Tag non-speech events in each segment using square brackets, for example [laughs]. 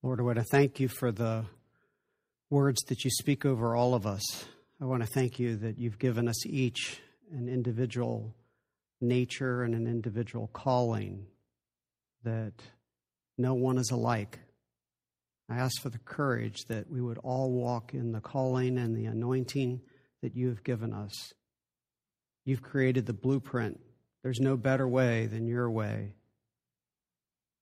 Lord, I want to thank you for the words that you speak over all of us. I want to thank you that you've given us each an individual nature and an individual calling, that no one is alike. I ask for the courage that we would all walk in the calling and the anointing that you have given us. You've created the blueprint. There's no better way than your way.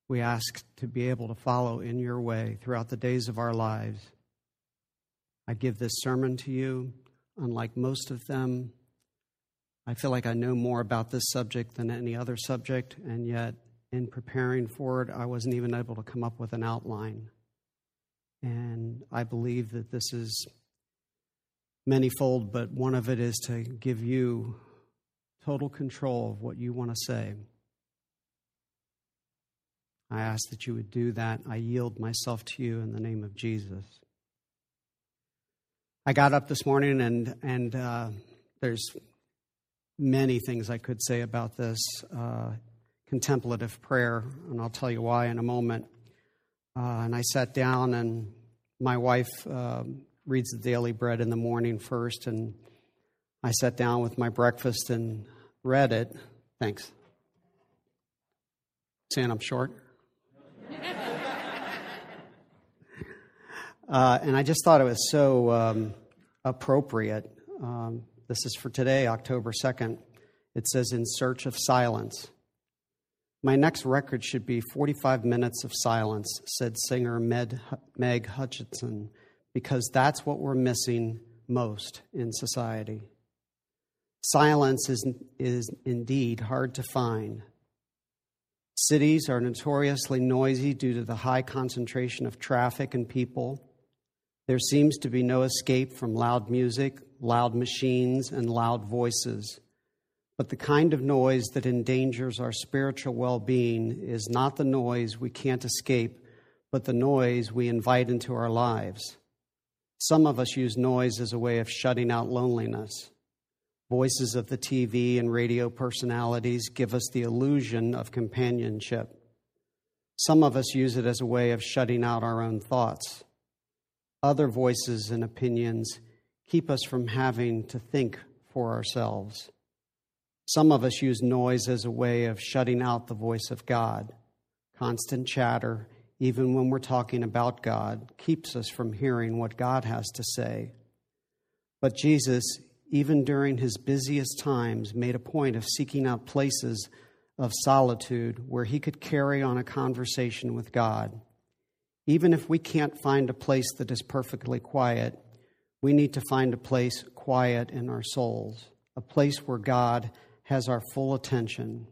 We ask to be able to follow in your way throughout the days of our lives. I give this sermon to you. Unlike most of them, I feel like I know more about this subject than any other subject, and yet in preparing for it, I wasn't even able to come up with an outline. And I believe that this is manyfold, but one of it is to give you total control of what you want to say. I ask that you would do that. I yield myself to you in the name of Jesus. I got up this morning and and uh, there's many things I could say about this uh, contemplative prayer, and I'll tell you why in a moment. Uh, and I sat down, and my wife um, reads the daily bread in the morning first, and I sat down with my breakfast and read it. Thanks. Saying I'm short. Uh, and I just thought it was so um, appropriate. Um, this is for today, October 2nd. It says, In Search of Silence. My next record should be 45 minutes of silence, said singer Med, Meg Hutchinson, because that's what we're missing most in society. Silence is, is indeed hard to find. Cities are notoriously noisy due to the high concentration of traffic and people. There seems to be no escape from loud music, loud machines, and loud voices. But the kind of noise that endangers our spiritual well being is not the noise we can't escape, but the noise we invite into our lives. Some of us use noise as a way of shutting out loneliness. Voices of the TV and radio personalities give us the illusion of companionship. Some of us use it as a way of shutting out our own thoughts. Other voices and opinions keep us from having to think for ourselves. Some of us use noise as a way of shutting out the voice of God. Constant chatter, even when we're talking about God, keeps us from hearing what God has to say. But Jesus, even during his busiest times, made a point of seeking out places of solitude where he could carry on a conversation with God. Even if we can't find a place that is perfectly quiet, we need to find a place quiet in our souls, a place where God has our full attention.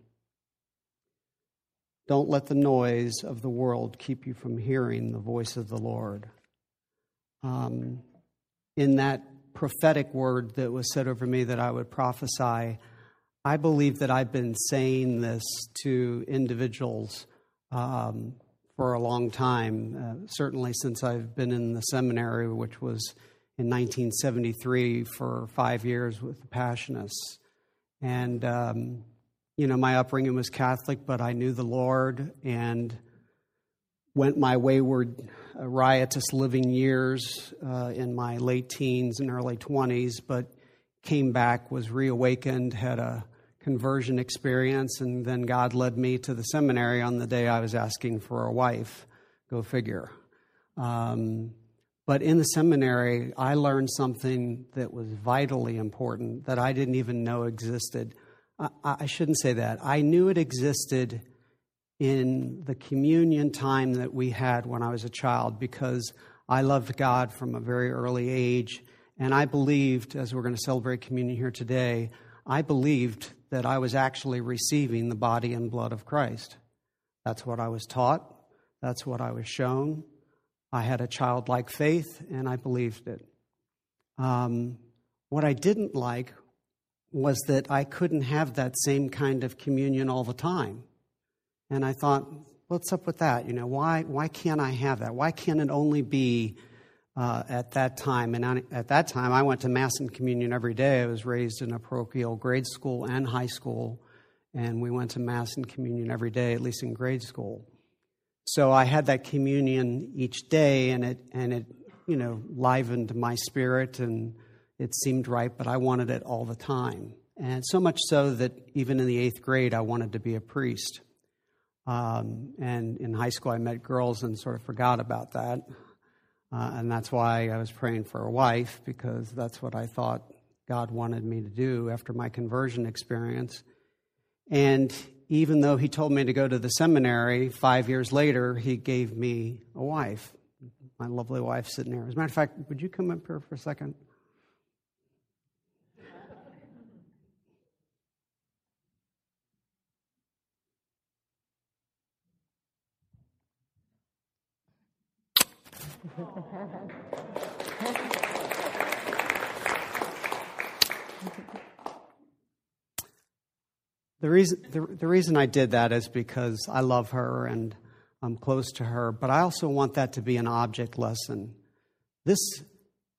Don't let the noise of the world keep you from hearing the voice of the Lord. Um, in that prophetic word that was said over me that I would prophesy, I believe that I've been saying this to individuals um, for a long time, uh, certainly since I've been in the seminary, which was in 1973 for five years with the Passionists. And, um, you know, my upbringing was Catholic, but I knew the Lord and went my wayward, uh, riotous living years uh, in my late teens and early 20s, but came back, was reawakened, had a conversion experience, and then God led me to the seminary on the day I was asking for a wife. Go figure. Um, but in the seminary, I learned something that was vitally important that I didn't even know existed. I, I shouldn't say that. I knew it existed in the communion time that we had when I was a child because I loved God from a very early age. And I believed, as we're going to celebrate communion here today, I believed that I was actually receiving the body and blood of Christ. That's what I was taught, that's what I was shown. I had a childlike faith and I believed it. Um, what I didn't like was that I couldn't have that same kind of communion all the time. And I thought, what's up with that? You know, why, why can't I have that? Why can't it only be uh, at that time. And at that time, I went to Mass and Communion every day. I was raised in a parochial grade school and high school, and we went to Mass and Communion every day, at least in grade school. so I had that communion each day, and it and it you know livened my spirit, and it seemed right. But I wanted it all the time, and so much so that even in the eighth grade, I wanted to be a priest. Um, and in high school, I met girls and sort of forgot about that, uh, and that's why I was praying for a wife because that's what I thought God wanted me to do after my conversion experience. And even though he told me to go to the seminary, five years later, he gave me a wife. My lovely wife sitting there. As a matter of fact, would you come up here for a second? [laughs] The reason, the, the reason I did that is because I love her and I'm close to her, but I also want that to be an object lesson. This,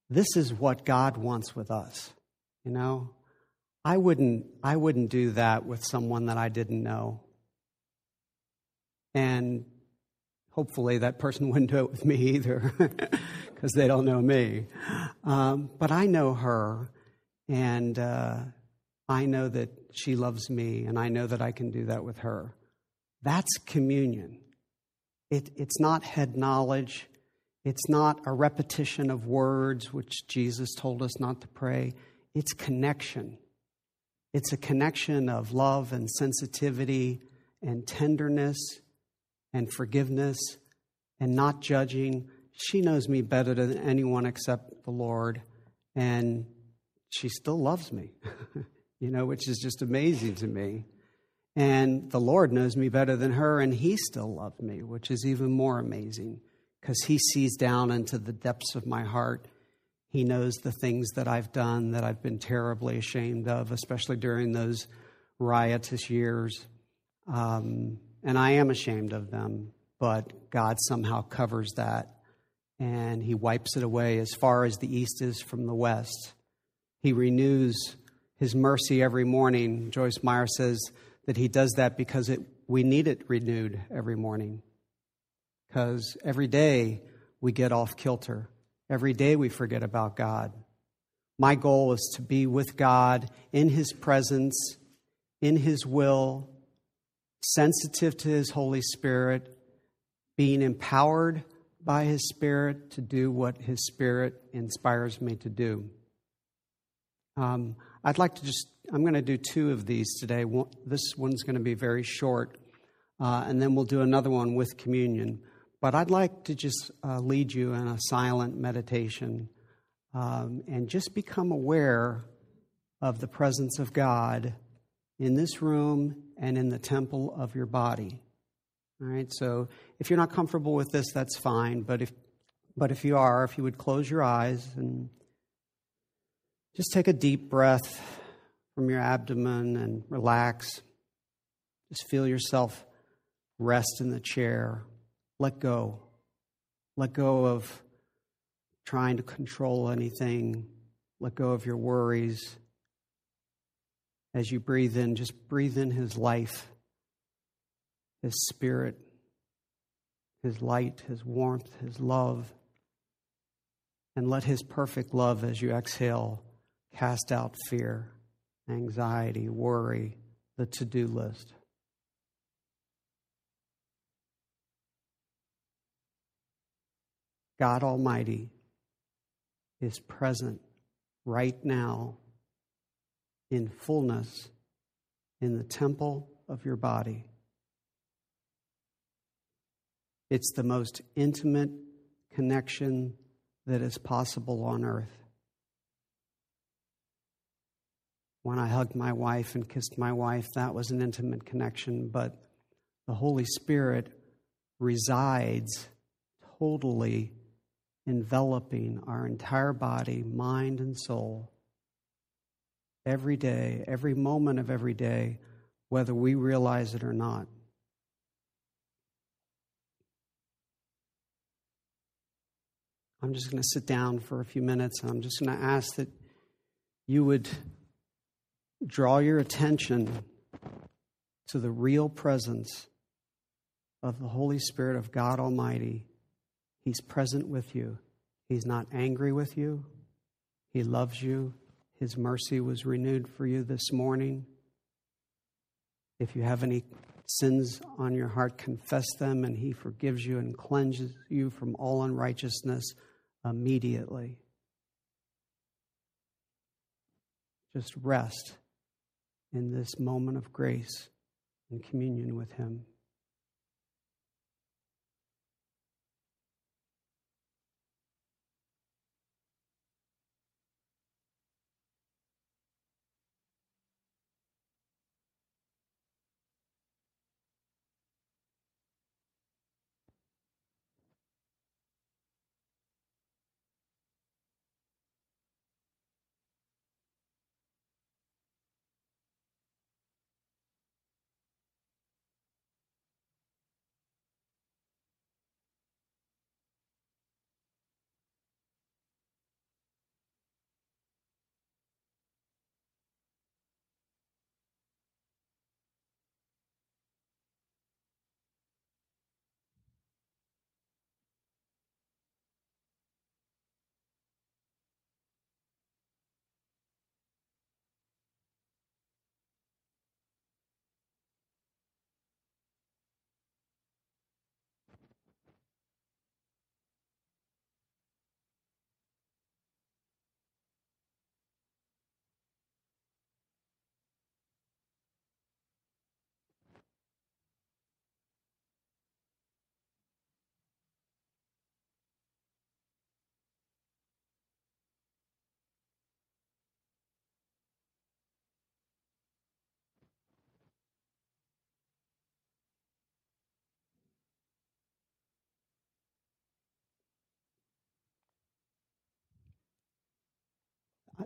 this is what God wants with us. You know, I wouldn't, I wouldn't do that with someone that I didn't know. And hopefully that person [laughs] wouldn't do it with me either [laughs] because they don't know me. Um, but I know her, and uh, I know that she loves me, and I know that I can do that with her. That's communion. It, it's not head knowledge. It's not a repetition of words, which Jesus told us not to pray. It's connection. It's a connection of love and sensitivity and tenderness and forgiveness and not judging. She knows me better than anyone except the Lord, and she still loves me. [laughs] you know, which is just amazing to me. And the Lord knows me better than her, and He still loves me, which is even more amazing because He sees down into the depths of my heart. He knows the things that I've done that I've been terribly ashamed of, especially during those riotous years. Um, and I am ashamed of them, but God somehow covers that and He wipes it away as far as the east is from the west. He renews his mercy every morning. Joyce Meyer says that he does that because it, we need it renewed every morning. Because every day we get off kilter. Every day we forget about God. My goal is to be with God in His presence, in His will, sensitive to His Holy Spirit, being empowered by His Spirit to do what His Spirit inspires me to do. Um, I'd like to just, I'm going to do two of these today. This one's going to be very short, uh, and then we'll do another one with communion. But I'd like to just uh, lead you in a silent meditation um, and just become aware of the presence of God in this room and in the temple of your body. All right, so if you're not comfortable with this, that's fine. But if, but if you are, if you would close your eyes and just take a deep breath from your abdomen and relax. Just feel yourself rest in the chair. Let go. Let go of trying to control anything. Let go of your worries. As you breathe in, just breathe in His life, His spirit, His light, His warmth, His love. And let His perfect love, as you exhale, Cast out fear, anxiety, worry, the to do list. God Almighty is present right now in fullness in the temple of your body. It's the most intimate connection that is possible on earth. when I hugged my wife and kissed my wife, that was an intimate connection, but the Holy Spirit resides totally enveloping our entire body, mind, and soul every day, every moment of every day, whether we realize it or not. I'm just going to sit down for a few minutes and I'm just going to ask that you would draw your attention to the real presence of the Holy Spirit of God Almighty. He's present with you. He's not angry with you. He loves you. His mercy was renewed for you this morning. If you have any sins on your heart, confess them, and He forgives you and cleanses you from all unrighteousness immediately. Just rest in this moment of grace and communion with Him.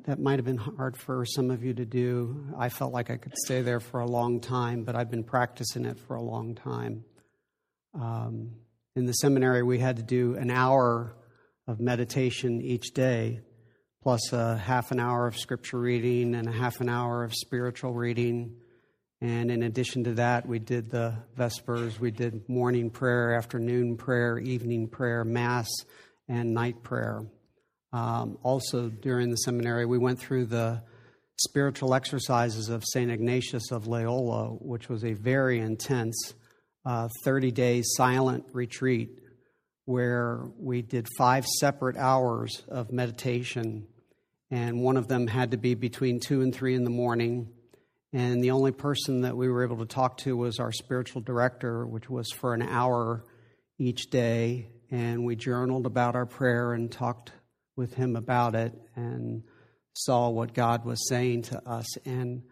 That might have been hard for some of you to do. I felt like I could stay there for a long time, but I've been practicing it for a long time. Um, in the seminary, we had to do an hour of meditation each day, plus a half an hour of scripture reading and a half an hour of spiritual reading. And in addition to that, we did the Vespers, we did morning prayer, afternoon prayer, evening prayer, Mass, and night prayer. Um, also, during the seminary, we went through the spiritual exercises of St. Ignatius of Loyola, which was a very intense 30 uh, day silent retreat where we did five separate hours of meditation. And one of them had to be between two and three in the morning. And the only person that we were able to talk to was our spiritual director, which was for an hour each day. And we journaled about our prayer and talked with him about it and saw what God was saying to us. And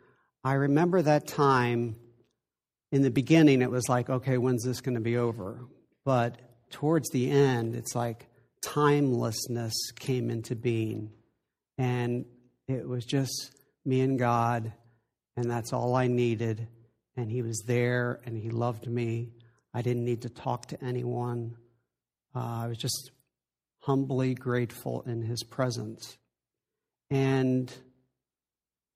I remember that time in the beginning, it was like, okay, when's this going to be over? But towards the end, it's like timelessness came into being. And it was just me and God, and that's all I needed. And He was there, and He loved me. I didn't need to talk to anyone. Uh, I was just humbly grateful in his presence. And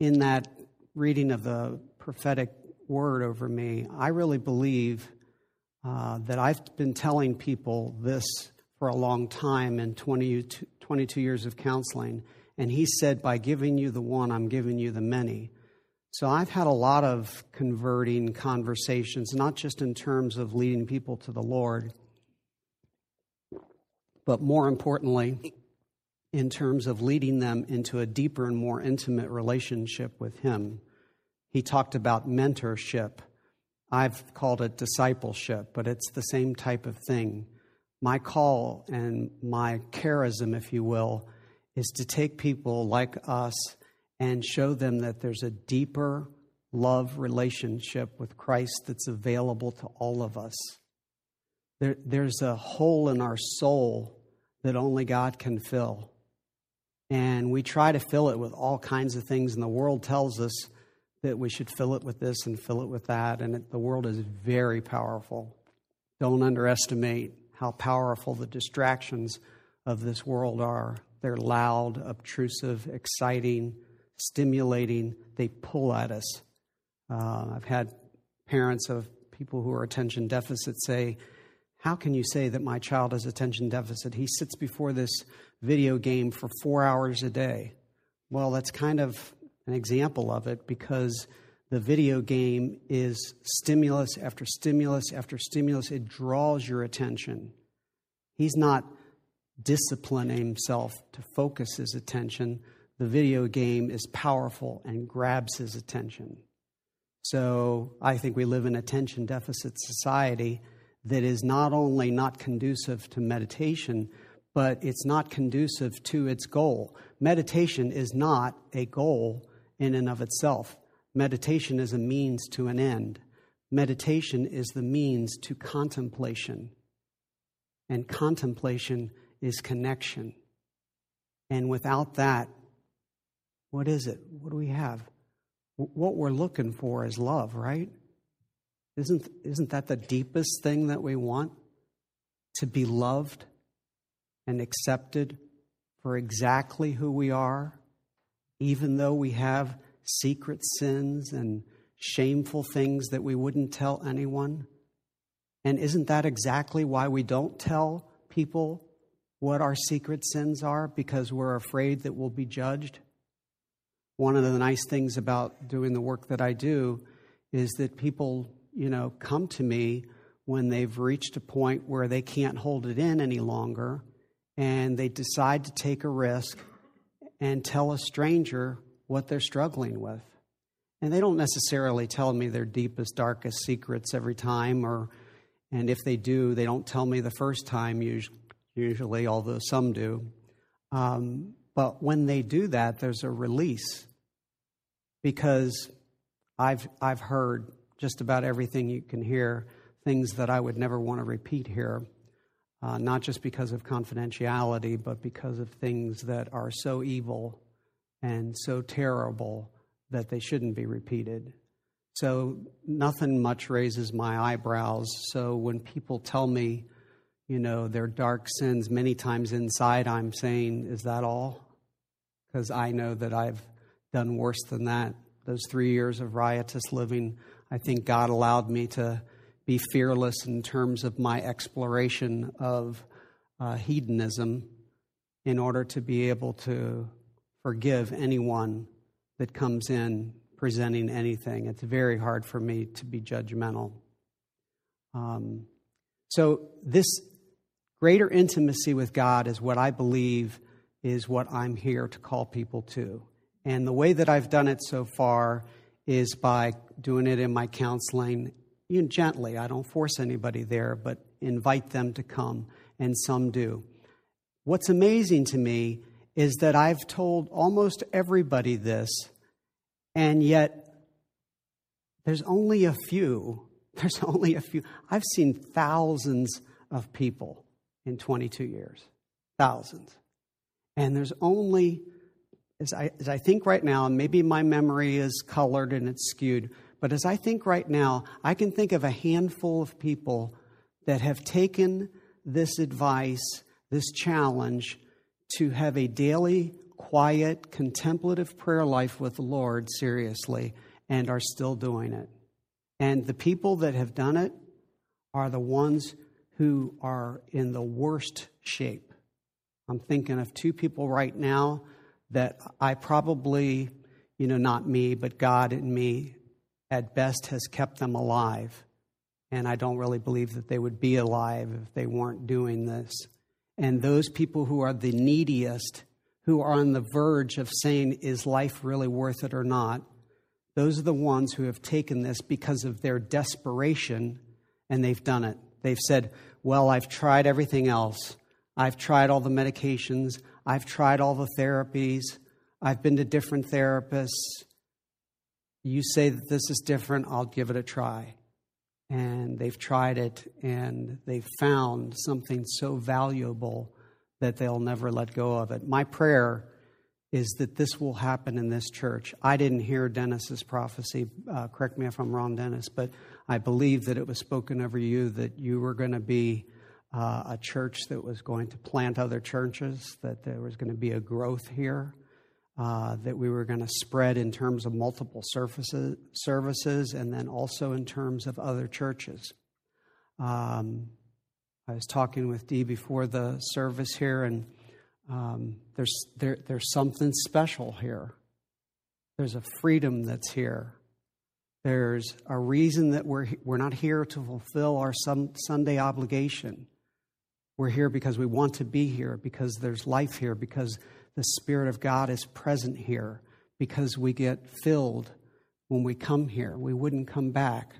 in that reading of the prophetic word over me, I really believe uh, that I've been telling people this for a long time in 20, 22 years of counseling. And he said, By giving you the one, I'm giving you the many. So I've had a lot of converting conversations, not just in terms of leading people to the Lord, but more importantly, in terms of leading them into a deeper and more intimate relationship with Him. He talked about mentorship. I've called it discipleship, but it's the same type of thing. My call and my charism, if you will, is to take people like us and show them that there's a deeper love relationship with Christ that's available to all of us. There, there's a hole in our soul that only God can fill. And we try to fill it with all kinds of things, and the world tells us that we should fill it with this and fill it with that. And it, the world is very powerful. Don't underestimate how powerful the distractions of this world are. They're loud, obtrusive, exciting, stimulating. They pull at us. Uh, I've had parents of people who are attention deficit say, How can you say that my child has attention deficit? He sits before this video game for four hours a day. Well, that's kind of an example of it because the video game is stimulus after stimulus after stimulus. It draws your attention. He's not disciplining himself to focus his attention. The video game is powerful and grabs his attention. So I think we live in attention deficit society that is not only not conducive to meditation, but it's not conducive to its goal. Meditation is not a goal in and of itself. Meditation is a means to an end. Meditation is the means to contemplation. And contemplation is connection. And without that, what is it? What do we have? what we're looking for is love, right? Isn't, isn't that the deepest thing that we want? To be loved and accepted for exactly who we are, even though we have secret sins and shameful things that we wouldn't tell anyone. And isn't that exactly why we don't tell people what our secret sins are? Because we're afraid that we'll be judged? one of the nice things about doing the work that I do is that people, you know, come to me when they've reached a point where they can't hold it in any longer and they decide to take a risk and tell a stranger what they're struggling with. And they don't necessarily tell me their deepest, darkest secrets every time, or and if they do, they don't tell me the first time usually, although some do. Um, but when they do that, there's a release because I've, I've heard just about everything you can hear, things that I would never want to repeat here, uh, not just because of confidentiality, but because of things that are so evil and so terrible that they shouldn't be repeated. So nothing much raises my eyebrows. So when people tell me, you know, their dark sins, many times inside I'm saying, is that all? Because I know that I've done worse than that. Those three years of riotous living, I think God allowed me to be fearless in terms of my exploration of uh, hedonism in order to be able to forgive anyone that comes in presenting anything. It's very hard for me to be judgmental. Um, so, this greater intimacy with God is what I believe is what I'm here to call people to. And the way that I've done it so far is by doing it in my counseling you know, gently. I don't force anybody there, but invite them to come, and some do. What's amazing to me is that I've told almost everybody this, and yet there's only a few. [laughs] There's only a few. I've seen thousands of people in 22 years. Thousands. And there's only as I, as I think right now, and maybe my memory is colored and it's skewed, but as I think right now, I can think of a handful of people that have taken this advice, this challenge, to have a daily, quiet, contemplative prayer life with the Lord seriously and are still doing it. And the people that have done it are the ones who are in the worst shape. I'm thinking of two people right now that I probably, you know, not me, but God and me at best has kept them alive. And I don't really believe that they would be alive if they weren't doing this. And those people who are the neediest, who are on the verge of saying, is life really worth it or not? Those are the ones who have taken this because of their desperation and they've done it. They've said, Well, I've tried everything else. I've tried all the medications. I've tried all the therapies. I've been to different therapists. You say that this is different, I'll give it a try. And they've tried it and they've found something so valuable that they'll never let go of it. My prayer is that this will happen in this church. I didn't hear Dennis's prophecy. Uh, correct me if I'm wrong, Dennis, but I believe that it was spoken over you that you were going to be uh, a church that was going to plant other churches, that there was going to be a growth here. uh, that we were going to spread in terms of multiple services, services and then also in terms of other churches. Um, I was talking with Dee before the service here, and um, there's, there, there's something special here. There's a freedom that's here. There's a reason that we're, we're not here to fulfill our some, Sunday obligation. We're here because we want to be here, because there's life here, because the Spirit of God is present here, because we get filled when we come here. We wouldn't come back.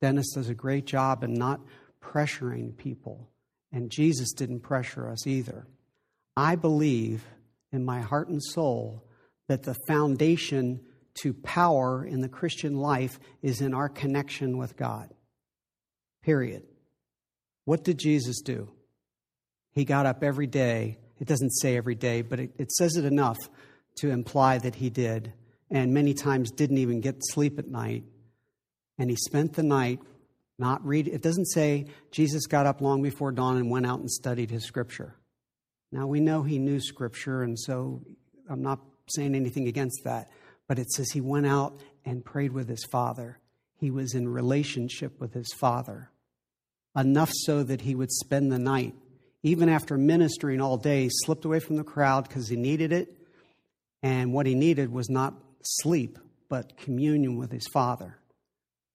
Dennis does a great job in not pressuring people, and Jesus didn't pressure us either. I believe in my heart and soul that the foundation to power in the Christian life is in our connection with God. Period. What did Jesus do? He got up every day. It doesn't say every day, but it, it says it enough to imply that he did, and many times didn't even get sleep at night. And he spent the night not read. It doesn't say Jesus got up long before dawn and went out and studied his scripture. Now we know he knew scripture, and so I'm not saying anything against that. But it says he went out and prayed with his father. He was in relationship with his father, enough so that he would spend the night, even after ministering all day, slipped away from the crowd because he needed it. And what he needed was not sleep, but communion with his father.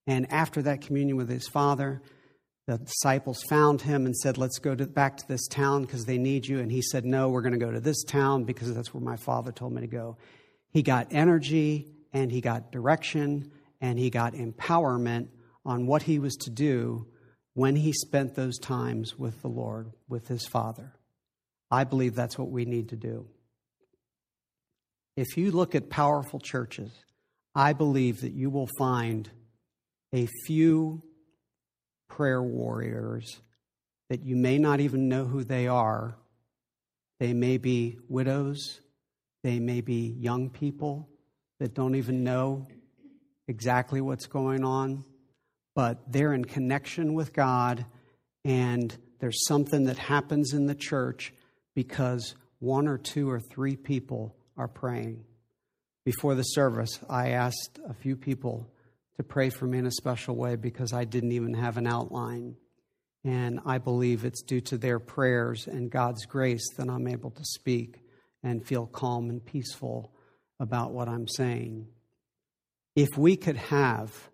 And after that communion with his father, the disciples found him and said, Let's go to, back to this town because they need you. And he said, No, we're going to go to this town because that's where my father told me to go. He got energy and he got direction and he got empowerment on what he was to do when he spent those times with the Lord, with his Father. I believe that's what we need to do. If you look at powerful churches, I believe that you will find a few prayer warriors that you may not even know who they are. They may be widows, they may be young people that don't even know exactly what's going on, but they're in connection with God, and there's something that happens in the church because one or two or three people are praying. Before the service, I asked a few people to pray for me in a special way because I didn't even have an outline. And I believe it's due to their prayers and God's grace that I'm able to speak and feel calm and peaceful about what I'm saying. If we could have,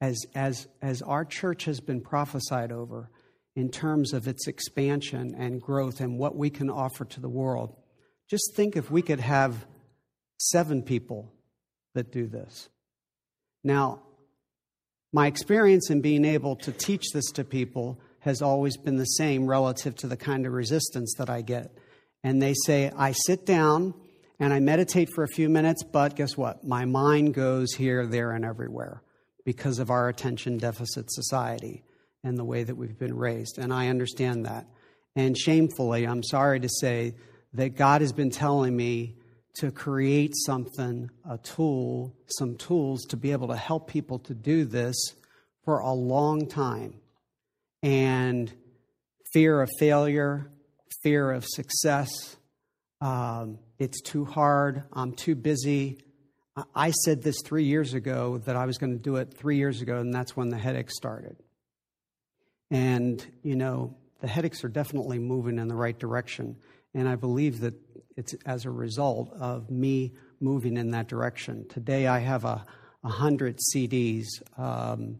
as, as, as our church has been prophesied over, in terms of its expansion and growth and what we can offer to the world, just think if we could have seven people that do this. Now, my experience in being able to teach this to people has always been the same relative to the kind of resistance that I get and they say, I sit down and I meditate for a few minutes, but guess what? My mind goes here, there, and everywhere because of our attention deficit society and the way that we've been raised. And I understand that. And shamefully, I'm sorry to say that God has been telling me to create something, a tool, some tools to be able to help people to do this for a long time. And fear of failure, fear of success. Um, it's too hard. I'm too busy. I said this three years ago that I was going to do it three years ago, and that's when the headaches started. And, you know, the headaches are definitely moving in the right direction. And I believe that it's as a result of me moving in that direction. Today I have a, hundred CDs, um,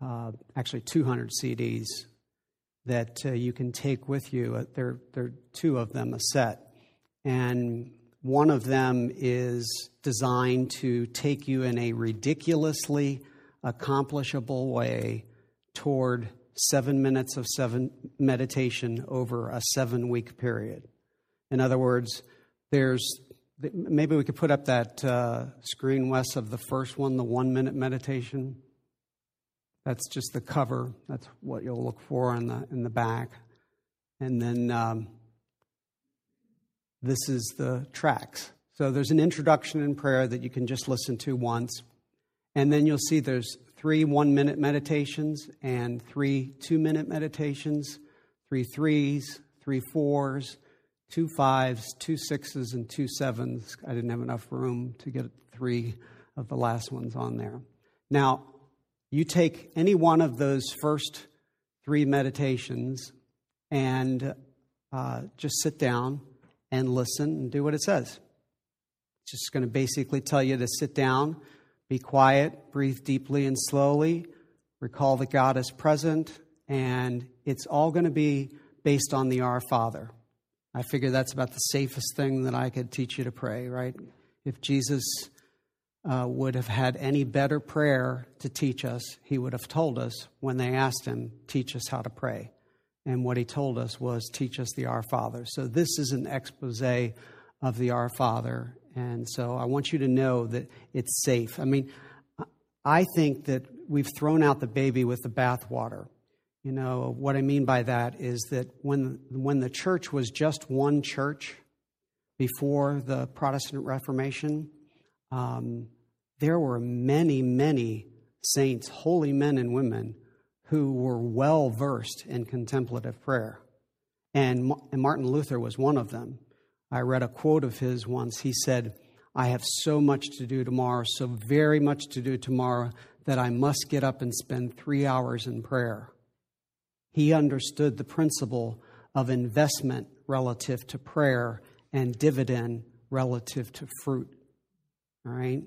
uh, actually 200 CDs that uh, you can take with you. There, there are two of them a set. And one of them is designed to take you in a ridiculously accomplishable way toward seven minutes of seven meditation over a seven week period. In other words, there's maybe we could put up that uh, screen, Wes, of the first one, the one minute meditation. That's just the cover. That's what you'll look for in the in the back, and then um, this is the tracks. So there's an introduction in prayer that you can just listen to once, and then you'll see there's three one minute meditations and three two minute meditations, three threes, three fours, two fives, two sixes, and two sevens. I didn't have enough room to get three of the last ones on there. Now, you take any one of those first three meditations and uh, just sit down and listen and do what it says. It's just going to basically tell you to sit down, be quiet, breathe deeply and slowly, recall that God is present, and it's all going to be based on the Our Father. I figure that's about the safest thing that I could teach you to pray, right? If Jesus uh, would have had any better prayer to teach us, he would have told us when they asked him, Teach us how to pray. And what he told us was, Teach us the Our Father. So this is an expose of the Our Father. And so I want you to know that it's safe. I mean, I think that we've thrown out the baby with the bathwater. You know, what I mean by that is that when, when the church was just one church before the Protestant Reformation, um, there were many, many saints, holy men and women, who were well versed in contemplative prayer. And, Martin Luther was one of them. I read a quote of his once. He said, I have so much to do tomorrow, so very much to do tomorrow, that I must get up and spend three hours in prayer. He understood the principle of investment relative to prayer and dividend relative to fruit. All right?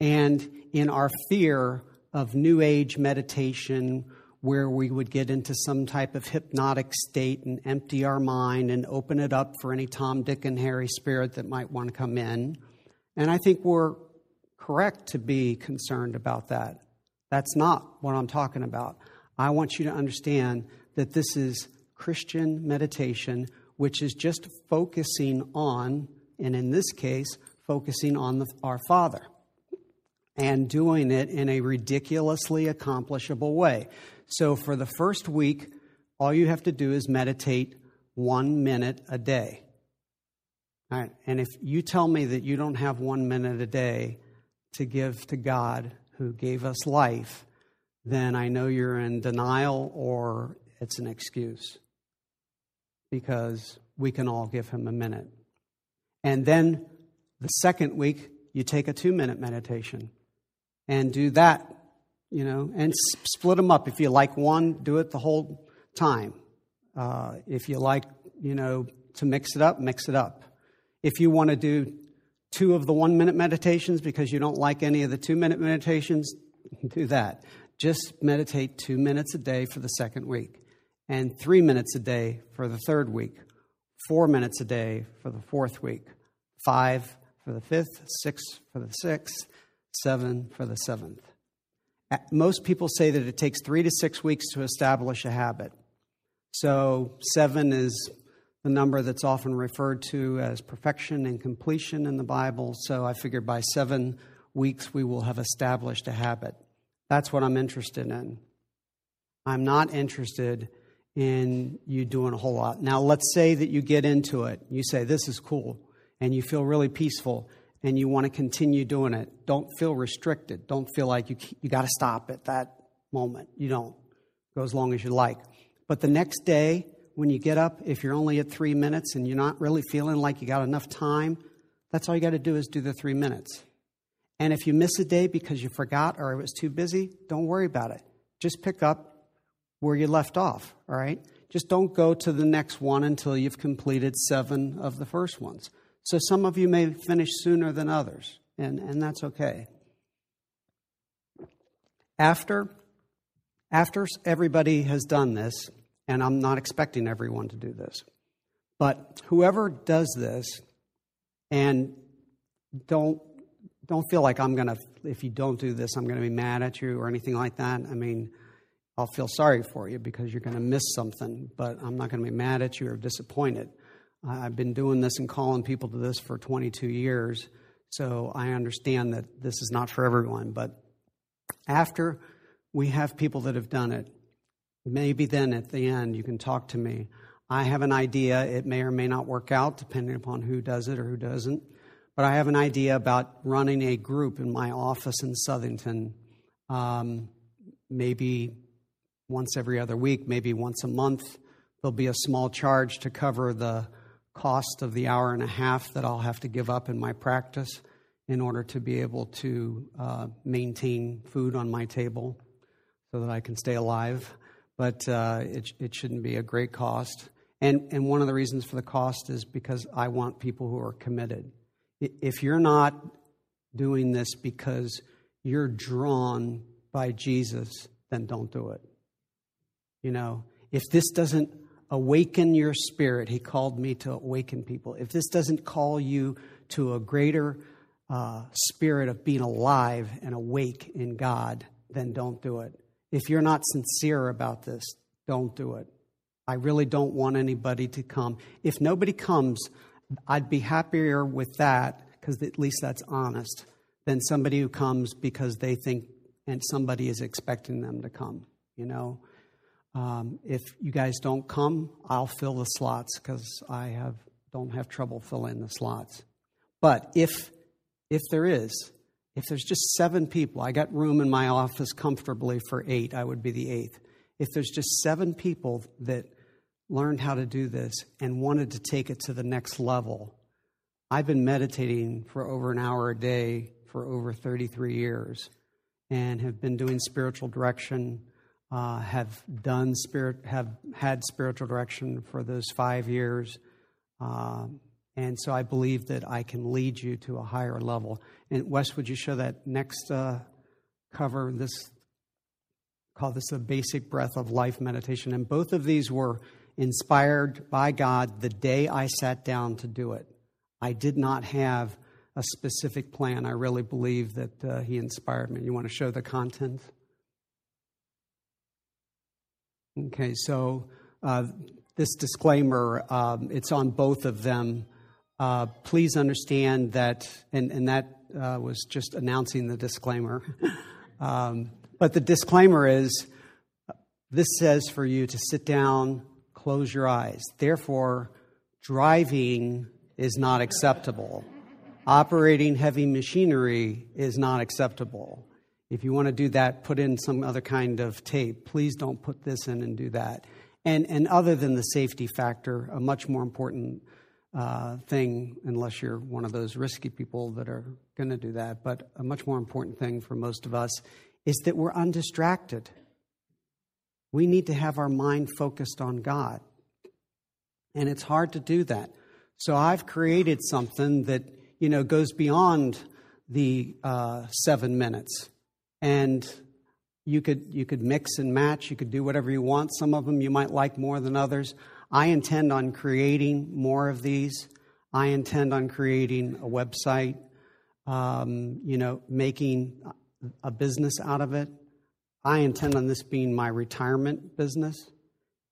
And in our fear of New Age meditation, where we would get into some type of hypnotic state and empty our mind and open it up for any Tom, Dick, and Harry spirit that might want to come in. And I think we're correct to be concerned about that. That's not what I'm talking about. I want you to understand that this is Christian meditation, which is just focusing on, and in this case, focusing on the, our Father and doing it in a ridiculously accomplishable way. So, for the first week, all you have to do is meditate one minute a day. All right, and if you tell me that you don't have one minute a day to give to God who gave us life, then I know you're in denial or it's an excuse because we can all give him a minute. And then the second week, you take a two minute meditation and do that, you know, and split them up. If you like one, do it the whole time. Uh, if you like, you know, to mix it up, mix it up. If you want to do two of the one minute meditations because you don't like any of the two minute meditations, [laughs] do that. Just meditate two minutes a day for the second week, and three minutes a day for the third week, four minutes a day for the fourth week, five for the fifth, six for the sixth, seven for the seventh. Most people say that it takes three to six weeks to establish a habit. So, seven is the number that's often referred to as perfection and completion in the Bible. So, I figured by seven weeks we will have established a habit. That's what I'm interested in. I'm not interested in you doing a whole lot. Now, let's say that you get into it. You say, This is cool, and you feel really peaceful and you want to continue doing it. Don't feel restricted. Don't feel like you, you got to stop at that moment. You don't. Go as long as you like. But the next day, when you get up, if you're only at three minutes and you're not really feeling like you got enough time, that's all you got to do is do the three minutes. And if you miss a day because you forgot or it was too busy, don't worry about it. Just pick up where you left off, all right? Just don't go to the next one until you've completed seven of the first ones. So some of you may finish sooner than others, and, and that's okay. After, after everybody has done this, and I'm not expecting everyone to do this, but whoever does this, and don't don't feel like I'm gonna if you don't do this, I'm gonna be mad at you or anything like that. I mean, I'll feel sorry for you because you're gonna miss something, but I'm not gonna be mad at you or disappointed. I've been doing this and calling people to this for 22 years, so I understand that this is not for everyone. But after we have people that have done it, maybe then at the end you can talk to me. I have an idea. It may or may not work out depending upon who does it or who doesn't. But I have an idea about running a group in my office in Southington, um, maybe once every other week, maybe once a month. There'll be a small charge to cover the cost of the hour and a half that I'll have to give up in my practice in order to be able to uh, maintain food on my table so that I can stay alive. But uh, it, it shouldn't be a great cost. And, and one of the reasons for the cost is because I want people who are committed. If you're not doing this because you're drawn by Jesus, then don't do it. You know, if this doesn't awaken your spirit, he called me to awaken people. If this doesn't call you to a greater uh, spirit of being alive and awake in God, then don't do it. If you're not sincere about this, don't do it. I really don't want anybody to come. If nobody comes, I'd be happier with that because at least that's honest than somebody who comes because they think and somebody is expecting them to come. You know, um, if you guys don't come, I'll fill the slots because I have don't have trouble filling the slots. But if if there is, if there's just seven people, I got room in my office comfortably for eight. I would be the eighth. If there's just seven people that learned how to do this and wanted to take it to the next level, I've been meditating for over an hour a day for over 33 years and have been doing spiritual direction uh, have done spirit have had spiritual direction for those five years um, and so i believe that i can lead you to a higher level and wes would you show that next uh, cover this call this a basic breath of life meditation and both of these were inspired by god the day i sat down to do it i did not have a specific plan. I really believe that uh, he inspired me. You want to show the content? Okay, so uh, this disclaimer, um, it's on both of them. Uh, please understand that, and, that uh, was just announcing the disclaimer. [laughs] um, but the disclaimer is this says for you to sit down, close your eyes. Therefore, driving is not acceptable operating heavy machinery is not acceptable. If you want to do that, put in some other kind of tape. Please don't put this in and do that. And, and other than the safety factor, a much more important uh, thing, unless you're one of those risky people that are going to do that, but a much more important thing for most of us is that we're undistracted. We need to have our mind focused on God. And it's hard to do that. So I've created something that you know, goes beyond the uh, seven minutes. And you could, you could mix and match, you could do whatever you want. Some of them you might like more than others. I intend on creating more of these. I intend on creating a website, um, you know, making a business out of it. I intend on this being my retirement business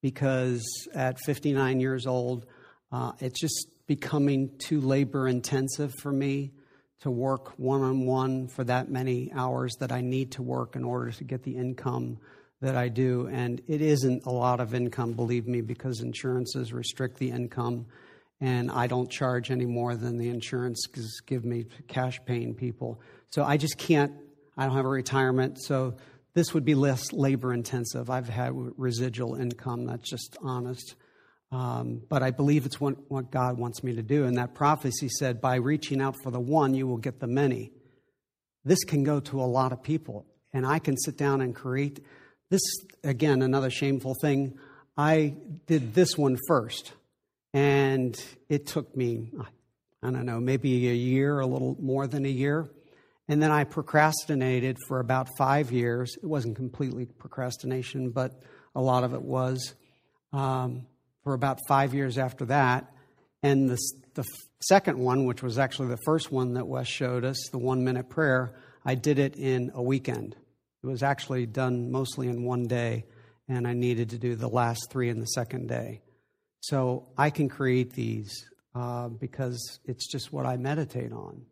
because at 59 years old, uh, it's just becoming too labor intensive for me to work one on one for that many hours that I need to work in order to get the income that I do. And it isn't a lot of income, believe me, because insurances restrict the income. And I don't charge any more than the insurance give me cash paying people. So I just can't, I don't have a retirement. So this would be less labor intensive. I've had residual income, that's just honest. Um, but I believe it's what, what God wants me to do. And that prophecy said, by reaching out for the one, you will get the many. This can go to a lot of people. And I can sit down and create this, again, another shameful thing. I did this one first. And it took me, I don't know, maybe a year, a little more than a year. And then I procrastinated for about five years. It wasn't completely procrastination, but a lot of it was. Um, for about five years after that. And the, the second one, which was actually the first one that Wes showed us, the one minute prayer, I did it in a weekend. It was actually done mostly in one day, and I needed to do the last three in the second day. So I can create these uh, because it's just what I meditate on.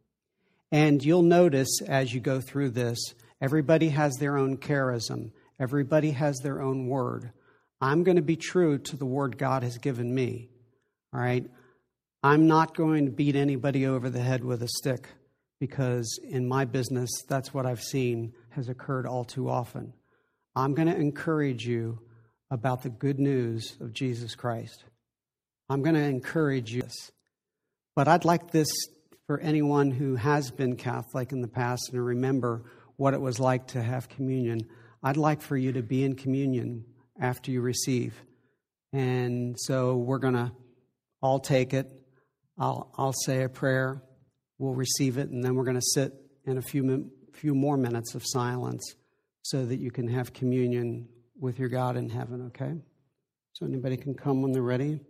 And you'll notice as you go through this, everybody has their own charism, everybody has their own word. I'm going to be true to the word God has given me. All right? I'm not going to beat anybody over the head with a stick because in my business, that's what I've seen has occurred all too often. I'm going to encourage you about the good news of Jesus Christ. I'm going to encourage you. But I'd like this for anyone who has been Catholic in the past and remember what it was like to have communion. I'd like for you to be in communion after you receive. And so we're going to all take it. I'll, I'll say a prayer. We'll receive it, and then we're going to sit in a few, few more minutes of silence so that you can have communion with your God in heaven, okay? So anybody can come when they're ready.